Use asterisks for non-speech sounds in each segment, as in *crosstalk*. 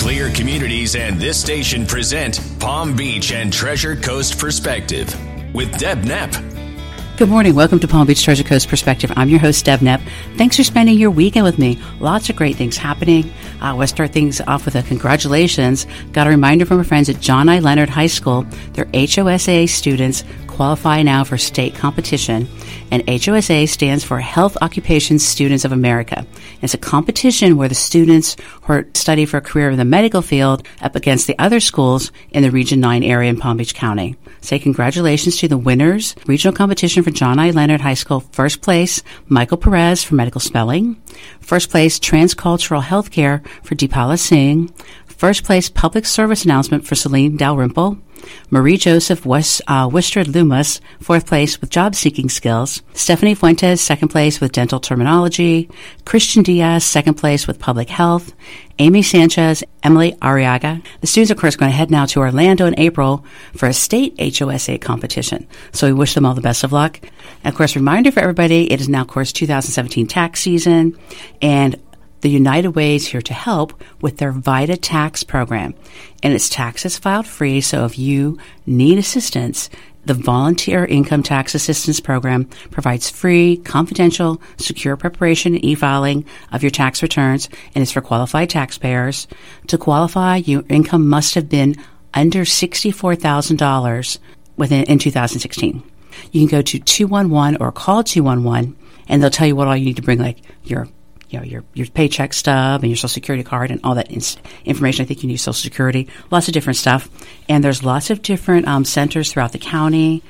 Clear Communities and this station present Palm Beach and Treasure Coast Perspective with Deb Nepp. Good morning. Welcome to Palm Beach Treasure Coast Perspective. I'm your host, Deb Nepp. Thanks for spending your weekend with me. Lots of great things happening. Uh, we'll start things off with a congratulations. Got a reminder from our friends at John I. Leonard High School. Their HOSA students qualify now for state competition. And HOSA stands for Health Occupations Students of America. It's a competition where the students who study for a career in the medical field up against the other schools in the Region 9 area in Palm Beach County. Say congratulations to the winners. Regional competition for John I. Leonard High School. First place, Michael Perez for medical spelling. First place, transcultural healthcare for Deepala Singh. First place, public service announcement for Celine Dalrymple. Marie Joseph West, uh, Wistred Loomis, fourth place with job seeking skills. Stephanie Fuentes, second place with dental terminology. Christian Diaz, second place with public health. Amy Sanchez, Emily Arriaga. The students, of course, are going to head now to Orlando in April for a state HOSA competition. So we wish them all the best of luck. And of course, reminder for everybody, it is now, of course, 2017 tax season and the United Way is here to help with their VITA tax program. And it's taxes filed free, so if you need assistance, the Volunteer Income Tax Assistance Program provides free, confidential, secure preparation and e-filing of your tax returns and is for qualified taxpayers. To qualify, your income must have been under $64,000 within in 2016. You can go to 211 or call 211 and they'll tell you what all you need to bring, like your you know, your, your paycheck stub and your social security card and all that in- information. I think you need social security, lots of different stuff. And there's lots of different um, centers throughout the county.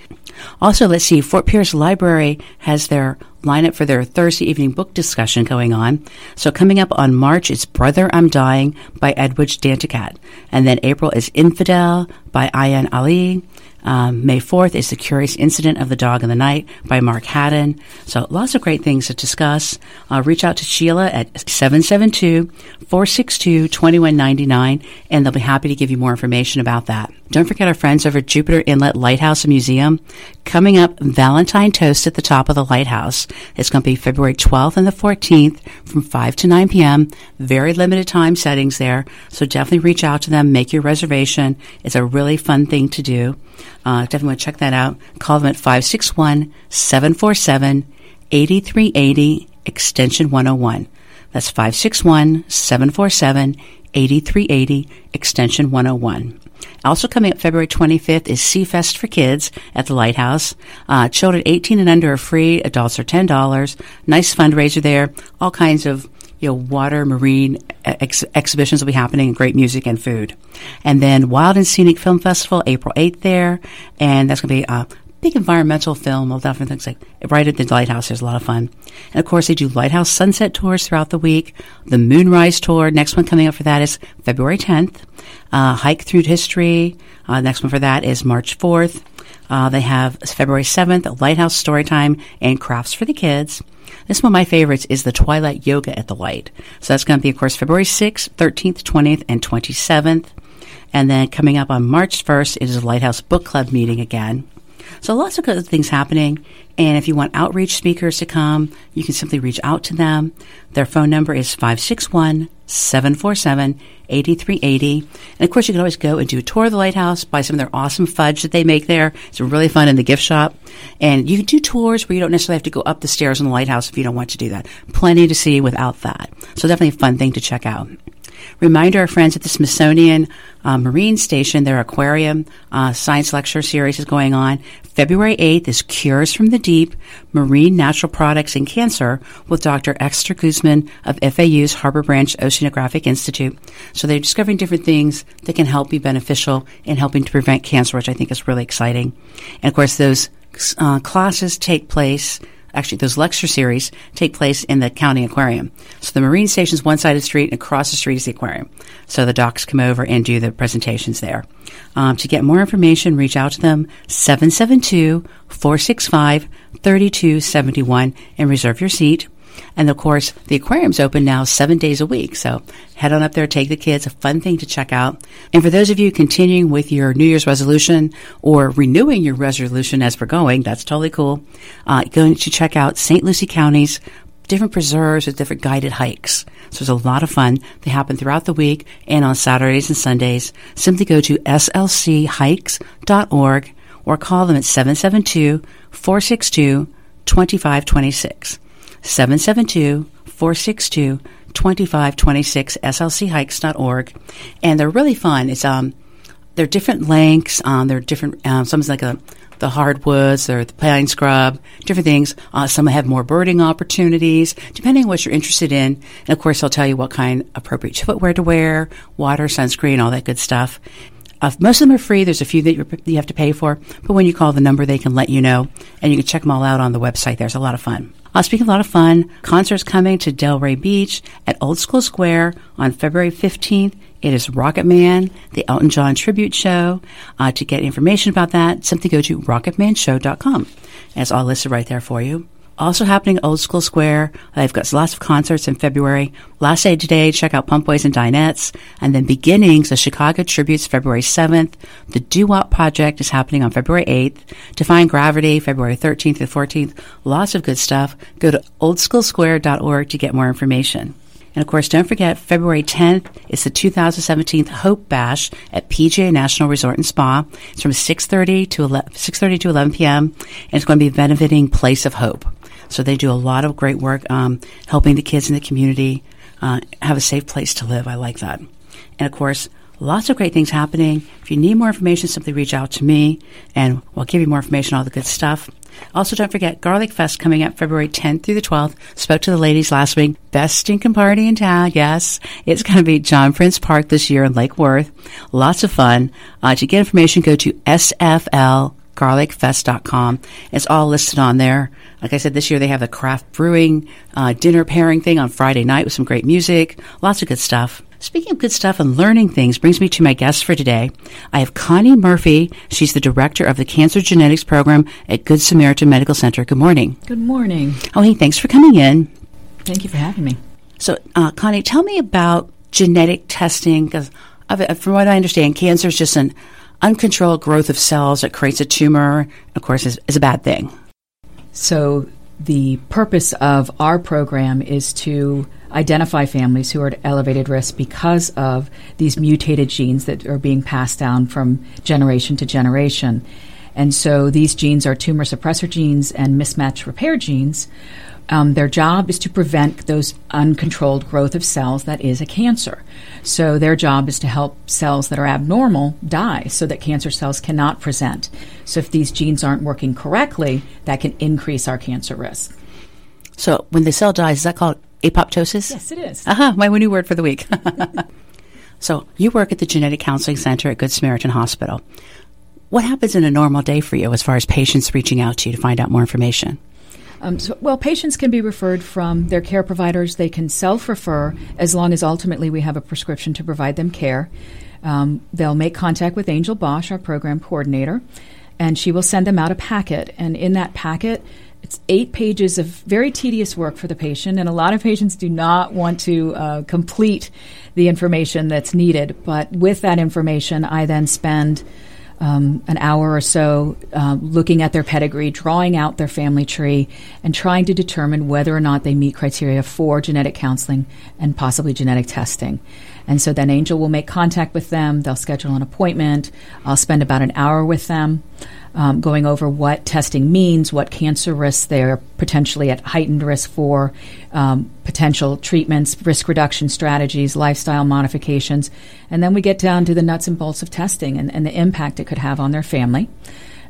Also, let's see, Fort Pierce Library has their lineup for their Thursday evening book discussion going on. So coming up on March, it's Brother I'm Dying by Edwidge Danticat. And then April is Infidel by Ayaan Ali. Um, May 4th is The Curious Incident of the Dog in the Night by Mark Haddon. So lots of great things to discuss. Uh, reach out to Sheila at 772-462-2199 and they'll be happy to give you more information about that. Don't forget our friends over at Jupiter Inlet Lighthouse Museum. Coming up, Valentine Toast at the top of the lighthouse. It's going to be February 12th and the 14th from 5 to 9 p.m. Very limited time settings there. So definitely reach out to them, make your reservation. It's a really fun thing to do. Uh, definitely want to check that out. Call them at 561 747 8380 extension 101. That's 561 747 8380 extension 101. Also coming up February 25th is Seafest for Kids at the Lighthouse. Uh, children 18 and under are free. Adults are $10. Nice fundraiser there. All kinds of you know, water, marine ex- exhibitions will be happening, great music and food. And then Wild and Scenic Film Festival, April 8th there. And that's going to be a big environmental film. Well, definitely things like right at the lighthouse. There's a lot of fun. And of course, they do lighthouse sunset tours throughout the week. The moonrise tour. Next one coming up for that is February 10th. Uh, hike through history. Uh, next one for that is March 4th. Uh, they have February 7th, Lighthouse Story Time and Crafts for the Kids. This one of my favorites is the Twilight Yoga at the Light. So that's going to be, of course, February 6th, 13th, 20th, and 27th. And then coming up on March 1st is a Lighthouse Book Club meeting again. So lots of good things happening. And if you want outreach speakers to come, you can simply reach out to them. Their phone number is 561 747 8380. And of course, you can always go and do a tour of the lighthouse, buy some of their awesome fudge that they make there. It's really fun in the gift shop. And you can do tours where you don't necessarily have to go up the stairs in the lighthouse if you don't want to do that. Plenty to see without that. So definitely a fun thing to check out. Reminder our friends at the Smithsonian uh, Marine Station, their aquarium uh, science lecture series is going on. February 8th is Cures from the Deep, Marine Natural Products and Cancer with Dr. Esther Guzman of FAU's Harbor Branch Oceanographic Institute. So they're discovering different things that can help be beneficial in helping to prevent cancer, which I think is really exciting. And of course, those uh, classes take place actually those lecture series take place in the county aquarium. So the marine station is one side of the street, and across the street is the aquarium. So the docs come over and do the presentations there. Um, to get more information, reach out to them 772-465-3271 and reserve your seat. And of course, the aquarium's open now seven days a week. So head on up there, take the kids, a fun thing to check out. And for those of you continuing with your New Year's resolution or renewing your resolution as we're going, that's totally cool. Uh, going to check out St. Lucie County's different preserves with different guided hikes. So there's a lot of fun. They happen throughout the week and on Saturdays and Sundays. Simply go to slchikes.org or call them at 772 462 2526. 772 462 2526 slchikes.org. And they're really fun. It's, um, they're different lengths. Um, they're different, um, some's like a, the hardwoods or the pine scrub, different things. Uh, some have more birding opportunities, depending on what you're interested in. And of course, I'll tell you what kind appropriate footwear to wear, water, sunscreen, all that good stuff. Uh, most of them are free. There's a few that you have to pay for, but when you call the number, they can let you know, and you can check them all out on the website. There's a lot of fun. Speaking of a lot of fun, concerts coming to Delray Beach at Old School Square on February 15th. It is Rocket Man, the Elton John tribute show. Uh, to get information about that, simply go to rocketmanshow.com. It's all listed right there for you. Also happening at Old School Square. They've got lots of concerts in February. Last day today, check out Pump Boys and Dinettes. And then Beginnings, the Chicago Tributes, February 7th. The Doo Wop Project is happening on February 8th. Defying Gravity, February 13th to 14th. Lots of good stuff. Go to oldschoolsquare.org to get more information. And of course, don't forget, February 10th is the 2017 Hope Bash at PGA National Resort and Spa. It's from 6.30 to 11, 6.30 to 11 p.m. And it's going to be benefiting Place of Hope. So they do a lot of great work um, helping the kids in the community uh, have a safe place to live. I like that. And of course, lots of great things happening. If you need more information, simply reach out to me and we'll give you more information, all the good stuff. Also, don't forget Garlic Fest coming up February 10th through the 12th. Spoke to the ladies last week. Best stinking party in town. Yes, it's going to be John Prince Park this year in Lake Worth. Lots of fun. Uh, to get information, go to sflgarlicfest.com. It's all listed on there. Like I said, this year they have a craft brewing uh, dinner pairing thing on Friday night with some great music. Lots of good stuff. Speaking of good stuff and learning things brings me to my guest for today. I have Connie Murphy. She's the director of the Cancer Genetics Program at Good Samaritan Medical Center. Good morning. Good morning. Oh, hey, thanks for coming in. Thank you for having me. So, uh, Connie, tell me about genetic testing because, from what I understand, cancer is just an uncontrolled growth of cells that creates a tumor. Of course, is, is a bad thing. So, the purpose of our program is to identify families who are at elevated risk because of these mutated genes that are being passed down from generation to generation. And so these genes are tumor suppressor genes and mismatch repair genes. Um, their job is to prevent those uncontrolled growth of cells that is a cancer. So their job is to help cells that are abnormal die so that cancer cells cannot present. So if these genes aren't working correctly, that can increase our cancer risk. So when the cell dies, is that called apoptosis? Yes, it is. Aha, uh-huh, my new word for the week. *laughs* so you work at the Genetic Counseling Center at Good Samaritan Hospital. What happens in a normal day for you as far as patients reaching out to you to find out more information? Um, so, well, patients can be referred from their care providers. They can self refer as long as ultimately we have a prescription to provide them care. Um, they'll make contact with Angel Bosch, our program coordinator, and she will send them out a packet. And in that packet, it's eight pages of very tedious work for the patient, and a lot of patients do not want to uh, complete the information that's needed. But with that information, I then spend um, an hour or so uh, looking at their pedigree, drawing out their family tree, and trying to determine whether or not they meet criteria for genetic counseling and possibly genetic testing. And so then Angel will make contact with them. They'll schedule an appointment. I'll spend about an hour with them um, going over what testing means, what cancer risks they're potentially at heightened risk for, um, potential treatments, risk reduction strategies, lifestyle modifications, and then we get down to the nuts and bolts of testing and, and the impact it could have on their family.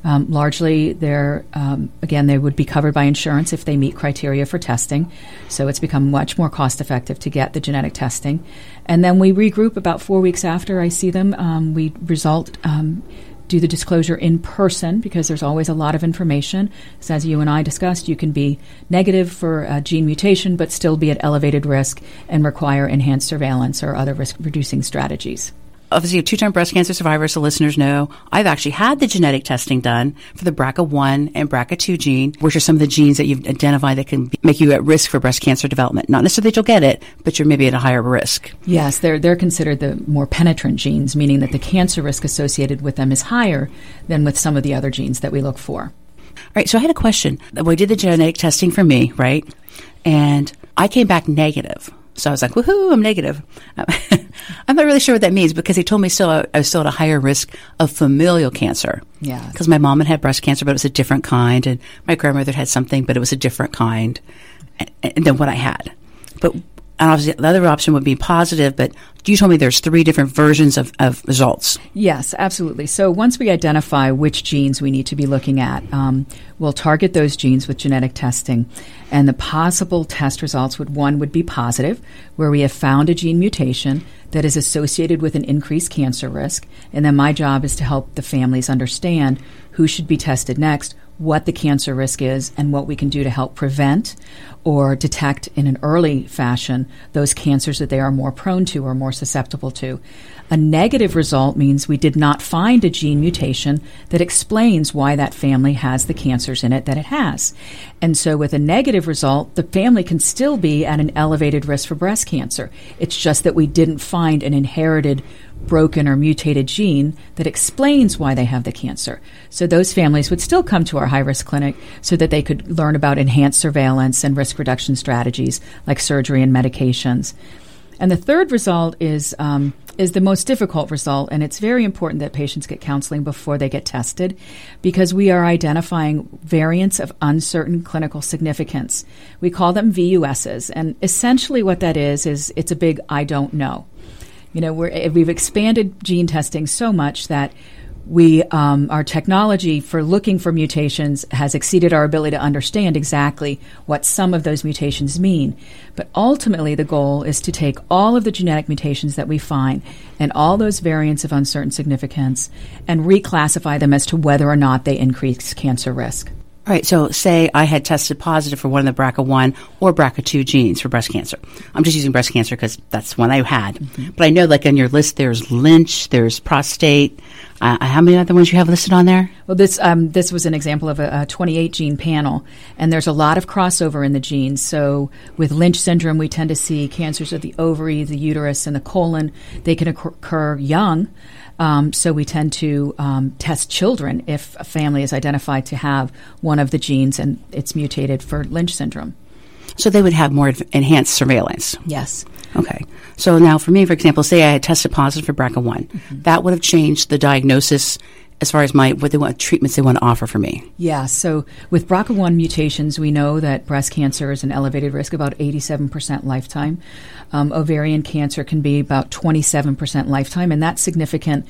Um, largely, they're um, again they would be covered by insurance if they meet criteria for testing. So it's become much more cost effective to get the genetic testing, and then we regroup about four weeks after I see them. Um, we result um, do the disclosure in person because there's always a lot of information. So as you and I discussed, you can be negative for a gene mutation but still be at elevated risk and require enhanced surveillance or other risk reducing strategies obviously a two-time breast cancer survivor, so listeners know I've actually had the genetic testing done for the BRCA1 and BRCA2 gene, which are some of the genes that you've identified that can be, make you at risk for breast cancer development. Not necessarily that you'll get it, but you're maybe at a higher risk. Yes, they're they're considered the more penetrant genes, meaning that the cancer risk associated with them is higher than with some of the other genes that we look for. All right, so I had a question. We did the genetic testing for me, right? And I came back negative. So I was like, woohoo, I'm negative. Um, *laughs* I'm not really sure what that means because he told me still I was still at a higher risk of familial cancer. Yeah. Because my mom had had breast cancer, but it was a different kind, and my grandmother had something, but it was a different kind than what I had. But and obviously the other option would be positive, but you told me there's three different versions of, of results. Yes, absolutely. So once we identify which genes we need to be looking at, um, we'll target those genes with genetic testing. And the possible test results would one would be positive, where we have found a gene mutation that is associated with an increased cancer risk. And then my job is to help the families understand who should be tested next, what the cancer risk is and what we can do to help prevent or detect in an early fashion those cancers that they are more prone to or more susceptible to. A negative result means we did not find a gene mutation that explains why that family has the cancers in it that it has. And so, with a negative result, the family can still be at an elevated risk for breast cancer. It's just that we didn't find an inherited broken or mutated gene that explains why they have the cancer. So those families would still come to our high risk clinic so that they could learn about enhanced surveillance and risk reduction strategies like surgery and medications. And the third result is um, is the most difficult result, and it's very important that patients get counseling before they get tested, because we are identifying variants of uncertain clinical significance. We call them VUSs, and essentially what that is is it's a big I don't know. You know, we're, we've expanded gene testing so much that we um, our technology for looking for mutations has exceeded our ability to understand exactly what some of those mutations mean. But ultimately, the goal is to take all of the genetic mutations that we find and all those variants of uncertain significance and reclassify them as to whether or not they increase cancer risk. All right, so say I had tested positive for one of the BRCA1 or BRCA2 genes for breast cancer. I'm just using breast cancer because that's one I had. Mm-hmm. But I know, like on your list, there's Lynch, there's prostate. Uh, how many other ones you have listed on there? Well, this um, this was an example of a, a 28 gene panel, and there's a lot of crossover in the genes. So with Lynch syndrome, we tend to see cancers of the ovary, the uterus, and the colon. They can occur young. Um, so we tend to um, test children if a family is identified to have one of the genes and it's mutated for Lynch syndrome. So they would have more enhanced surveillance. Yes. Okay. So now, for me, for example, say I had tested positive for BRCA1, mm-hmm. that would have changed the diagnosis as far as my what they want treatments they want to offer for me. Yeah, so with BRCA1 mutations, we know that breast cancer is an elevated risk, about 87% lifetime. Um, ovarian cancer can be about 27% lifetime, and that's significant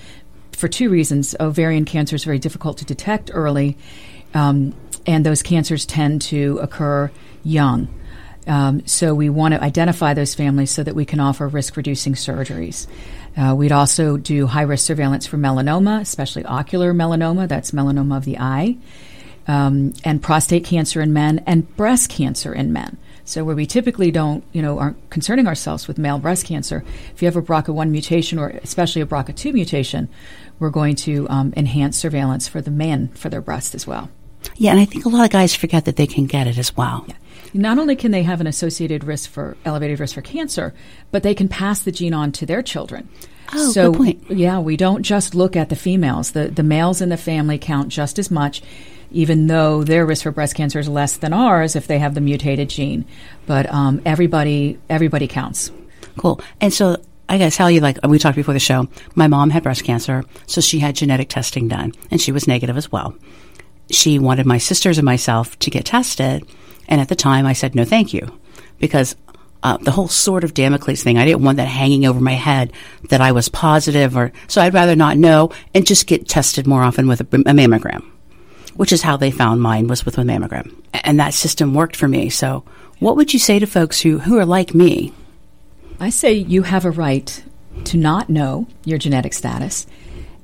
for two reasons. Ovarian cancer is very difficult to detect early, um, and those cancers tend to occur young. Um, so we want to identify those families so that we can offer risk reducing surgeries. Uh, we'd also do high risk surveillance for melanoma, especially ocular melanoma, that's melanoma of the eye, um, and prostate cancer in men, and breast cancer in men. So where we typically don't, you know, aren't concerning ourselves with male breast cancer, if you have a BRCA1 mutation or especially a BRCA2 mutation, we're going to um, enhance surveillance for the men for their breast as well. Yeah, and I think a lot of guys forget that they can get it as well. Yeah. Not only can they have an associated risk for elevated risk for cancer, but they can pass the gene on to their children. Oh, so, good point. Yeah, we don't just look at the females. The the males in the family count just as much, even though their risk for breast cancer is less than ours if they have the mutated gene. But um, everybody everybody counts. Cool. And so I got to tell you, like we talked before the show, my mom had breast cancer, so she had genetic testing done, and she was negative as well. She wanted my sisters and myself to get tested, and at the time, I said, no, thank you. Because uh, the whole sort of Damocles thing, I didn't want that hanging over my head that I was positive or, so I'd rather not know and just get tested more often with a, a mammogram, which is how they found mine was with a mammogram. And that system worked for me. So what would you say to folks who, who are like me? I say you have a right to not know your genetic status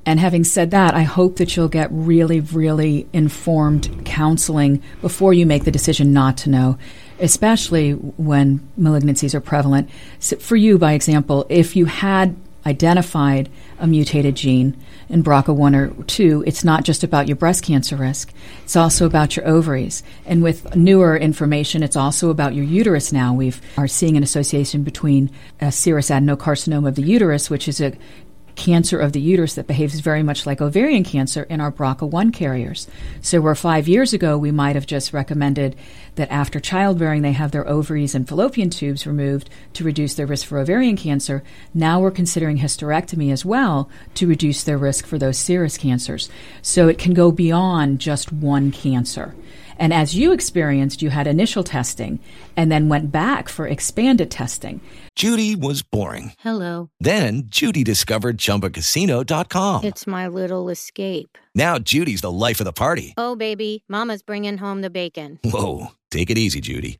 And having said that, I hope that you'll get really, really informed counseling before you make the decision not to know, especially when malignancies are prevalent. So for you, by example, if you had identified a mutated gene in BRCA1 or 2, it's not just about your breast cancer risk. It's also about your ovaries. And with newer information, it's also about your uterus now. We are seeing an association between a serous adenocarcinoma of the uterus, which is a cancer of the uterus that behaves very much like ovarian cancer in our BRCA1 carriers. So, where five years ago we might have just recommended that after childbearing they have their ovaries and fallopian tubes removed to reduce their risk for ovarian cancer, now we're considering hysterectomy as well to reduce their risk for those serous cancers. So, it can go beyond just one cancer. And as you experienced, you had initial testing and then went back for expanded testing. Judy was boring. Hello. Then Judy discovered ChumbaCasino.com. It's my little escape. Now Judy's the life of the party. Oh, baby, Mama's bringing home the bacon. Whoa, take it easy, Judy.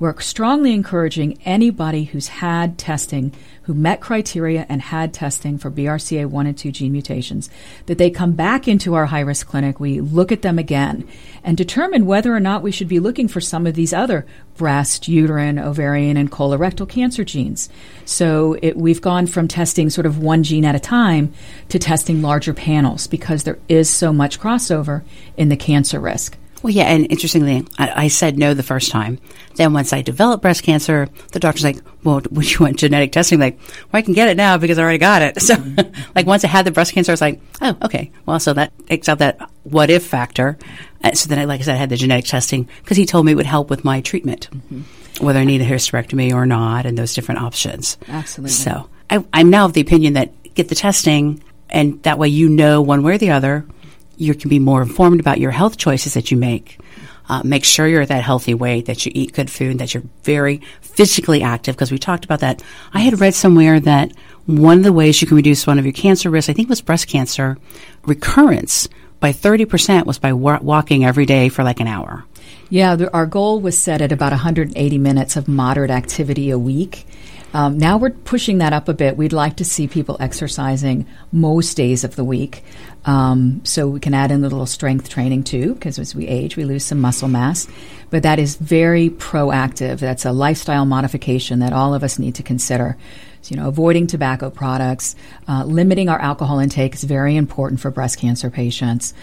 We're strongly encouraging anybody who's had testing, who met criteria and had testing for BRCA1 and 2 gene mutations, that they come back into our high risk clinic. We look at them again and determine whether or not we should be looking for some of these other breast, uterine, ovarian, and colorectal cancer genes. So it, we've gone from testing sort of one gene at a time to testing larger panels because there is so much crossover in the cancer risk. Well, yeah, and interestingly, I, I, said no the first time. Then once I developed breast cancer, the doctor's like, "Well, *laughs* would you want genetic testing?" Like, well, I can get it now because I already got it. *laughs* So, like, once I had the breast cancer, I was like, "Oh, okay. Well, so that takes out that what if factor." And so then, I, like I said, I had the genetic testing because he told me it would help with my treatment, mm-hmm. whether I need a hysterectomy or not, and those different options. Absolutely. So, I, I'm now of the opinion that get the testing, and that way you know one way or the other you can be more informed about your health choices that you make. Uh, make sure you're at that healthy weight, that you eat good food, that you're very physically active, because we talked about that. I had read somewhere that one of the ways you can reduce one of your cancer risks, I think it was breast cancer, recurrence by 30% was by wa- walking every day for like an hour. Yeah, the, our goal was set at about 180 minutes of moderate activity a week. Um, now we're pushing that up a bit. We'd like to see people exercising most days of the week. Um, so we can add in a little strength training too, because as we age, we lose some muscle mass. But that is very proactive. That's a lifestyle modification that all of us need to consider. So, you know, avoiding tobacco products, uh, limiting our alcohol intake is very important for breast cancer patients,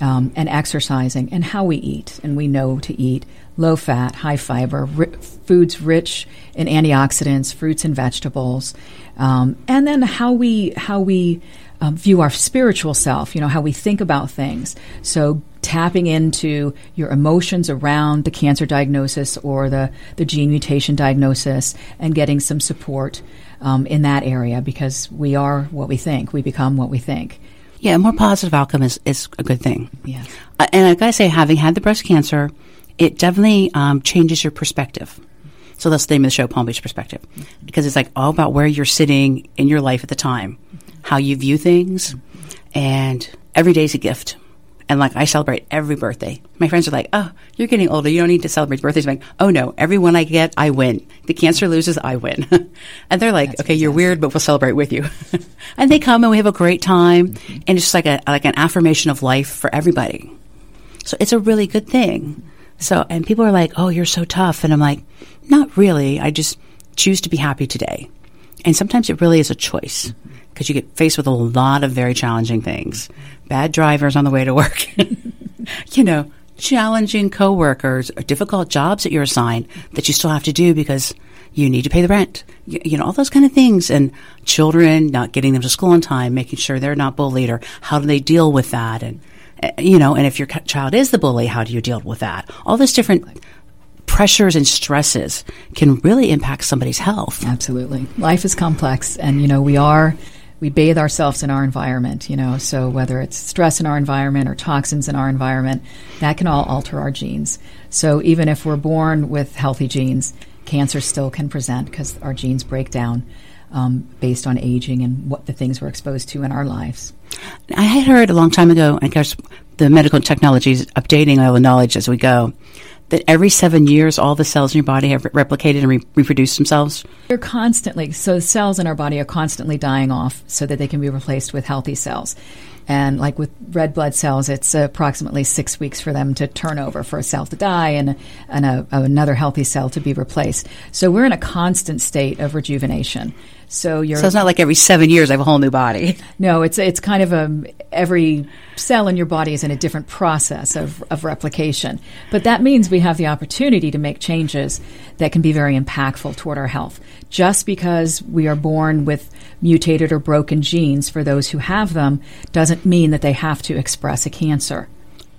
um, and exercising and how we eat. And we know to eat low fat, high fiber, ri- foods rich in antioxidants, fruits and vegetables, um, and then how we how we um, view our spiritual self. You know how we think about things. So tapping into your emotions around the cancer diagnosis or the the gene mutation diagnosis and getting some support um, in that area because we are what we think. We become what we think. Yeah, a more positive outcome is, is a good thing. Yeah. Uh, and I gotta say, having had the breast cancer, it definitely um, changes your perspective. So that's the name of the show, Palm Beach Perspective, because it's like all about where you're sitting in your life at the time, how you view things, and every day is a gift. And like I celebrate every birthday. My friends are like, "Oh, you're getting older. You don't need to celebrate birthdays." I'm like, "Oh no, every one I get, I win. The cancer loses, I win." *laughs* and they're like, That's "Okay, you're weird, but we'll celebrate with you." *laughs* and they come and we have a great time, and it's just like a like an affirmation of life for everybody. So it's a really good thing. So, and people are like, "Oh, you're so tough," and I'm like, "Not really. I just choose to be happy today." And sometimes it really is a choice mm-hmm. because you get faced with a lot of very challenging things. Bad drivers on the way to work, *laughs* you know, challenging coworkers, or difficult jobs that you're assigned that you still have to do because you need to pay the rent. You, you know, all those kind of things. And children, not getting them to school on time, making sure they're not bullied or how do they deal with that? And, you know, and if your child is the bully, how do you deal with that? All those different pressures and stresses can really impact somebody's health. Absolutely. Life is complex, and you know we are we bathe ourselves in our environment. You know, so whether it's stress in our environment or toxins in our environment, that can all alter our genes. So even if we're born with healthy genes, cancer still can present because our genes break down. Um, based on aging and what the things we're exposed to in our lives. I had heard a long time ago, and of course, the medical technology is updating all the knowledge as we go, that every seven years, all the cells in your body have replicated and re- reproduced themselves? They're constantly, so cells in our body are constantly dying off so that they can be replaced with healthy cells. And like with red blood cells, it's approximately six weeks for them to turn over, for a cell to die and, and a, another healthy cell to be replaced. So we're in a constant state of rejuvenation. So you're so it's not like every seven years I have a whole new body. *laughs* No, it's it's kind of a every cell in your body is in a different process of, of replication. But that means we have the opportunity to make changes that can be very impactful toward our health. Just because we are born with mutated or broken genes for those who have them doesn't mean that they have to express a cancer.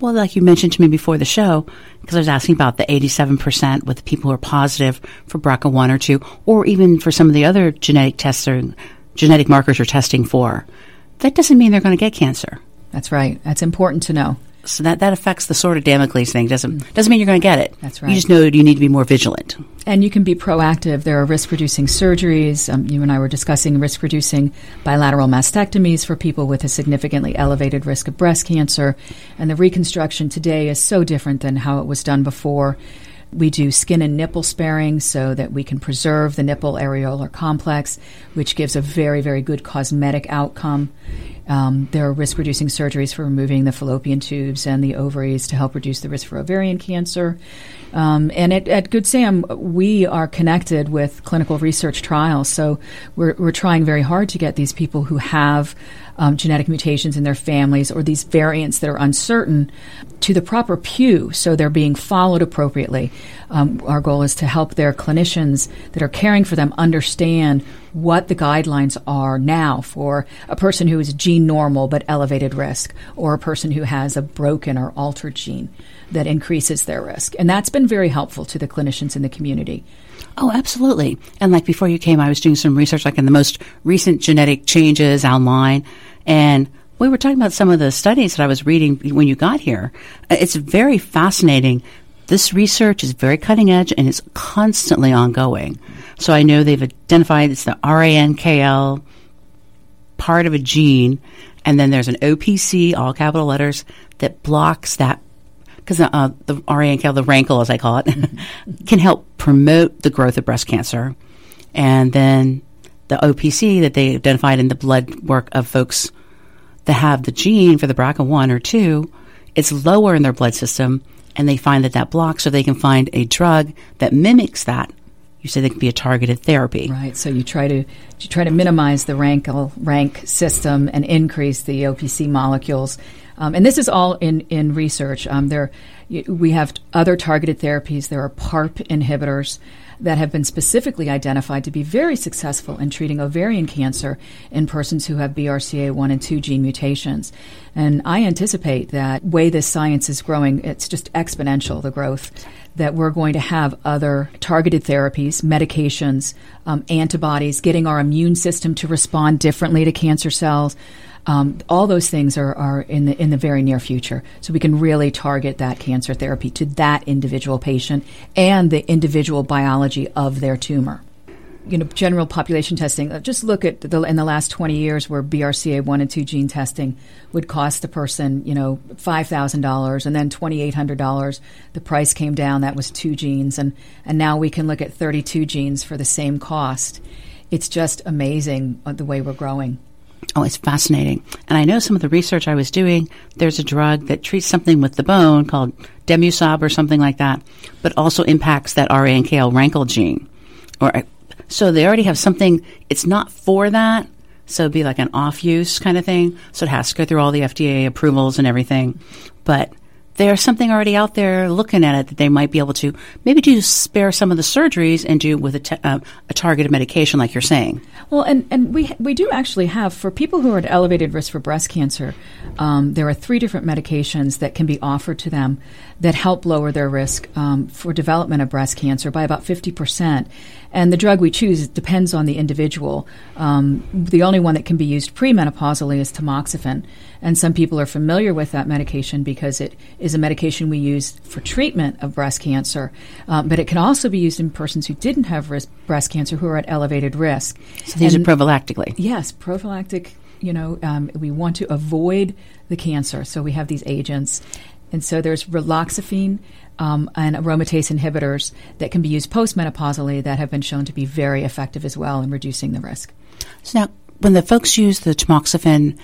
Well, like you mentioned to me before the show, because I was asking about the 87% with people who are positive for BRCA1 or 2, or even for some of the other genetic tests or genetic markers you're testing for. That doesn't mean they're going to get cancer. That's right. That's important to know. So that, that affects the sort of Damocles thing. Doesn't doesn't mean you're going to get it. That's right. You just know you need to be more vigilant. And you can be proactive. There are risk reducing surgeries. Um, you and I were discussing risk reducing bilateral mastectomies for people with a significantly elevated risk of breast cancer. And the reconstruction today is so different than how it was done before. We do skin and nipple sparing so that we can preserve the nipple areolar complex, which gives a very, very good cosmetic outcome. Um, there are risk reducing surgeries for removing the fallopian tubes and the ovaries to help reduce the risk for ovarian cancer. Um, and at, at, Good Sam, we are connected with clinical research trials. So we're, we're trying very hard to get these people who have um, genetic mutations in their families or these variants that are uncertain to the proper pew so they're being followed appropriately. Um, our goal is to help their clinicians that are caring for them understand what the guidelines are now for a person who is gene normal but elevated risk or a person who has a broken or altered gene that increases their risk. And that's been very helpful to the clinicians in the community. Oh, absolutely. And like before you came, I was doing some research, like in the most recent genetic changes online. And we were talking about some of the studies that I was reading when you got here. It's very fascinating. This research is very cutting edge and it's constantly ongoing. So I know they've identified it's the RANKL part of a gene, and then there's an OPC, all capital letters, that blocks that because uh, the RANKL, the rankle as I call it, *laughs* can help promote the growth of breast cancer. And then the OPC that they identified in the blood work of folks that have the gene for the BRCA1 or 2, it's lower in their blood system, and they find that that blocks, so they can find a drug that mimics that. You say they can be a targeted therapy, right? So you try to you try to minimize the rankle rank system and increase the OPC molecules um, and this is all in, in research. Um, there, we have other targeted therapies. There are PARP inhibitors that have been specifically identified to be very successful in treating ovarian cancer in persons who have BRCA1 and 2 gene mutations. And I anticipate that way this science is growing, it's just exponential, the growth, that we're going to have other targeted therapies, medications, um, antibodies, getting our immune system to respond differently to cancer cells. Um, all those things are, are in the in the very near future. So we can really target that cancer therapy to that individual patient and the individual biology of their tumor you know, general population testing. Uh, just look at the in the last twenty years, where BRCA one and two gene testing would cost a person, you know, five thousand dollars, and then twenty eight hundred dollars. The price came down. That was two genes, and and now we can look at thirty two genes for the same cost. It's just amazing uh, the way we're growing. Oh, it's fascinating. And I know some of the research I was doing, there's a drug that treats something with the bone called Demusob or something like that, but also impacts that RANKL rankle gene. Or uh, so they already have something, it's not for that. So it'd be like an off use kind of thing. So it has to go through all the FDA approvals and everything. But there's something already out there looking at it that they might be able to maybe do spare some of the surgeries and do with a, uh, a targeted medication, like you're saying. Well, and, and we we do actually have for people who are at elevated risk for breast cancer, um, there are three different medications that can be offered to them that help lower their risk um, for development of breast cancer by about fifty percent. And the drug we choose depends on the individual. Um, the only one that can be used premenopausally is tamoxifen. And some people are familiar with that medication because it is a medication we use for treatment of breast cancer. Um, but it can also be used in persons who didn't have risk, breast cancer who are at elevated risk. So these And- are prophylactically. Yes, prophylactic. You know, um, we want to avoid the cancer, so we have these agents, and so there's raloxifene um, and aromatase inhibitors that can be used postmenopausally that have been shown to be very effective as well in reducing the risk. So now, when the folks use the tamoxifen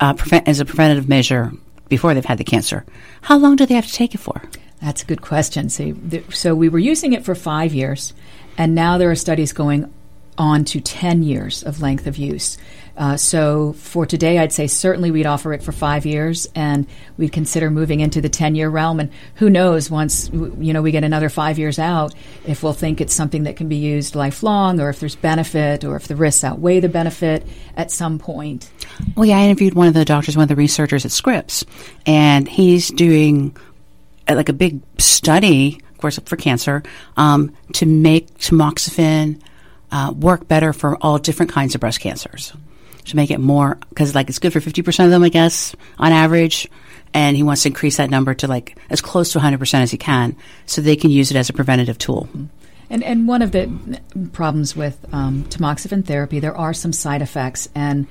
uh, prevent, as a preventative measure before they've had the cancer, how long do they have to take it for? That's a good question. So, th- so we were using it for five years, and now there are studies going on to 10 years of length of use. Uh, so for today, I'd say certainly we'd offer it for five years, and we'd consider moving into the 10 year realm. And who knows, once you know we get another five years out, if we'll think it's something that can be used lifelong, or if there's benefit, or if the risks outweigh the benefit at some point. Well, yeah, I interviewed one of the doctors, one of the researchers at Scripps, and he's doing uh, like a big study, of course, for cancer, um, to make tamoxifen uh, work better for all different kinds of breast cancers. To make it more, because like it's good for 50% of them, I guess, on average. And he wants to increase that number to like as close to 100% as he can so they can use it as a preventative tool. And and one of the problems with um, tamoxifen therapy, there are some side effects, and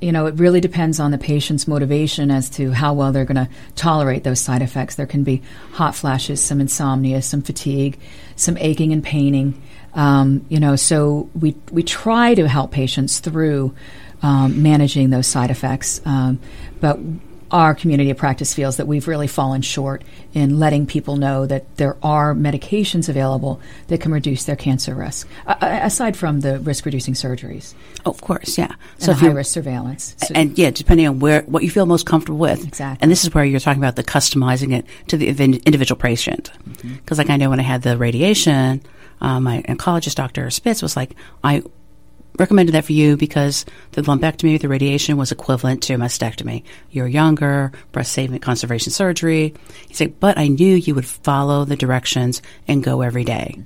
you know it really depends on the patient's motivation as to how well they're going to tolerate those side effects. There can be hot flashes, some insomnia, some fatigue, some aching and paining. Um, you know, so we we try to help patients through um, managing those side effects, um, but our community of practice feels that we've really fallen short in letting people know that there are medications available that can reduce their cancer risk, uh, aside from the risk reducing surgeries Oh, of course, yeah. and high risk surveillance. So- and yeah, depending on where what you feel most comfortable with. Exactly. And this is where you're talking about the customizing it to the individual patient. Because, like, I know when I had the radiation, uh, my oncologist, Dr. Spitz, was like, I recommended that for you because the lumpectomy, the radiation was equivalent to a mastectomy. You're younger, breast saving conservation surgery. He said, but I knew you would follow the directions and go every day.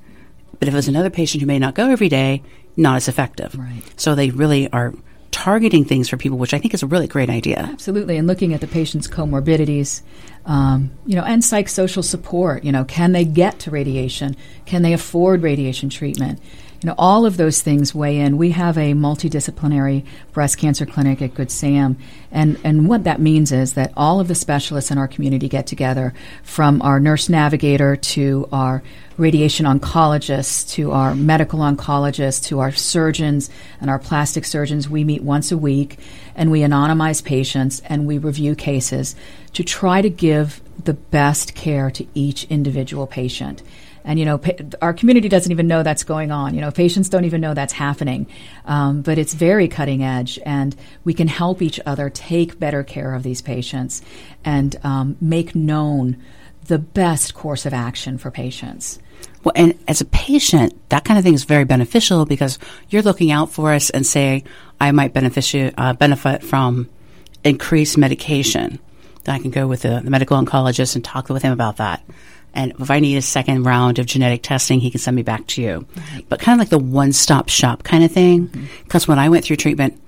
But if it was another patient who may not go every day, not as effective. Right. So they really are targeting things for people, which I think is a really great idea. Absolutely, and looking at the patient's comorbidities, um, you know, and psychosocial support. You know, can they get to radiation? Can they afford radiation treatment? You know, all of those things weigh in. We have a multidisciplinary breast cancer clinic at Good Sam, and and what that means is that all of the specialists in our community get together, from our nurse navigator to our radiation oncologists to our medical oncologists to our surgeons and our plastic surgeons. We meet once a week and we anonymize patients and we review cases to try to give the best care to each individual patient. And you know, pa- our community doesn't even know that's going on. You know, patients don't even know that's happening. Um, but it's very cutting edge, and we can help each other take better care of these patients and um, make known the best course of action for patients. Well, and as a patient, that kind of thing is very beneficial because you're looking out for us and say, I might benefit, uh, benefit from increased medication. Then I can go with the, the medical oncologist and talk with him about that. And if I need a second round of genetic testing, he can send me back to you. But kind of like the one stop shop kind of thing. Mm-hmm. Because when I went through treatment,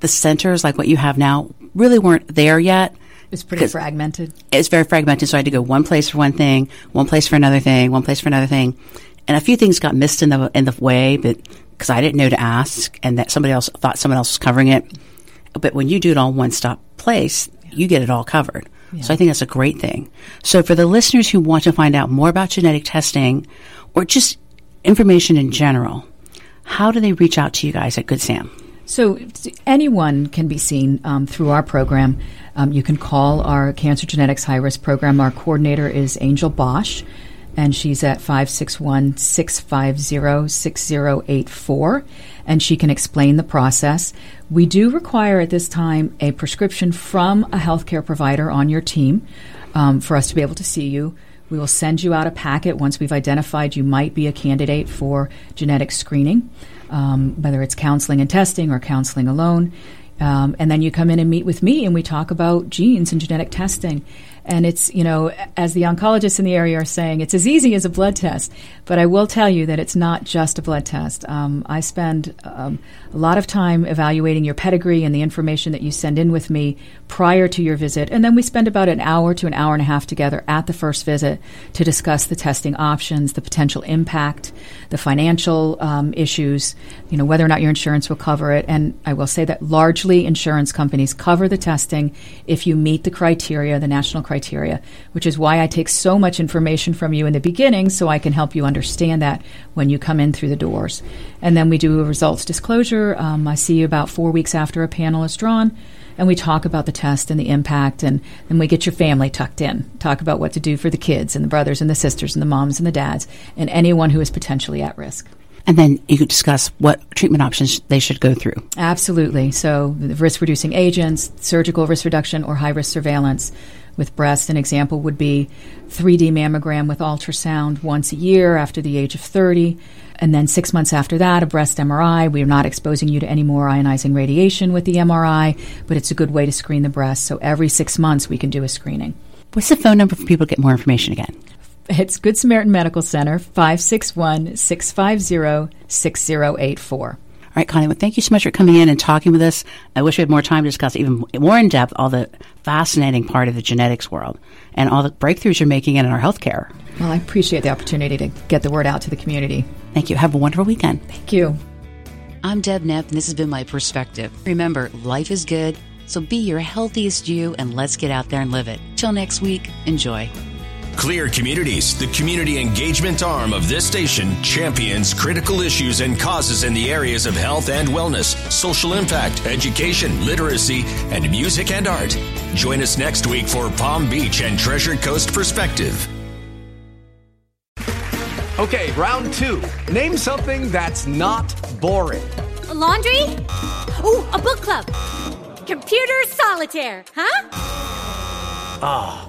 the centers like what you have now really weren't there yet. It's pretty fragmented. it's very fragmented. So I had to go one place for one thing, one place for another thing, one place for another thing, and a few things got missed in the in the way, but because I didn't know to ask, and that somebody else thought someone else was covering it. But when you do it all one stop place, you get it all covered. So I think that's a great thing. So for the listeners who want to find out more about genetic testing or just information in general, how do they reach out to you guys at Good Sam? So anyone can be seen um, through our program. Um, you can call our cancer genetics high risk program. Our coordinator is Angel Bosch, and she's at 561 650 6084, and she can explain the process. We do require at this time a prescription from a healthcare provider on your team um, for us to be able to see you. We will send you out a packet once we've identified you might be a candidate for genetic screening, um, whether it's counseling and testing or counseling alone. Um, and then you come in and meet with me, and we talk about genes and genetic testing. And it's, you know, as the oncologists in the area are saying, it's as easy as a blood test. But I will tell you that it's not just a blood test. Um, I spend um, a lot of time evaluating your pedigree and the information that you send in with me prior to your visit. And then we spend about an hour to an hour and a half together at the first visit to discuss the testing options, the potential impact, the financial um, issues, you know, whether or not your insurance will cover it. And I will say that largely insurance companies cover the testing if you meet the criteria, the national criteria which is why I take so much information from you in the beginning so I can help you understand that when you come in through the doors. And then we do a results disclosure. Um, I see you about four weeks after a panel is drawn. And we talk about the test and the impact, and then we get your family tucked in. Talk about what to do for the kids and the brothers and the sisters and the moms and the dads and anyone who is potentially at risk and then you could discuss what treatment options they should go through. Absolutely. So, risk reducing agents, surgical risk reduction, or high risk surveillance with breast. An example would be 3D mammogram with ultrasound once a year after the age of 30. And then six months after that, a breast MRI. We are not exposing you to any more ionizing radiation with the MRI, but it's a good way to screen the breast. So every six months, we can do a screening. What's the phone number for people to get more information again? It's Good Samaritan Medical Center, 561 650 6084. All right, Connie, well, thank you so much for coming in and talking with us. I wish we had more time to discuss even more in depth all the fascinating part of the genetics world and all the breakthroughs you're making in our healthcare. Well, I appreciate the opportunity to get the word out to the community. Thank you. Have a wonderful weekend. Thank you. I'm Deb Neff, and this has been my perspective. Remember, life is good, so be your healthiest you, and let's get out there and live it. Till next week, enjoy. Clear Communities, the community engagement arm of this station, champions critical issues and causes in the areas of health and wellness, social impact, education, literacy, and music and art. Join us next week for Palm Beach and Treasure Coast Perspective. Okay, round two. Name something that's not boring. A laundry? Ooh, a book club. Computer solitaire, huh? Ah.